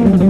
Mm-hmm.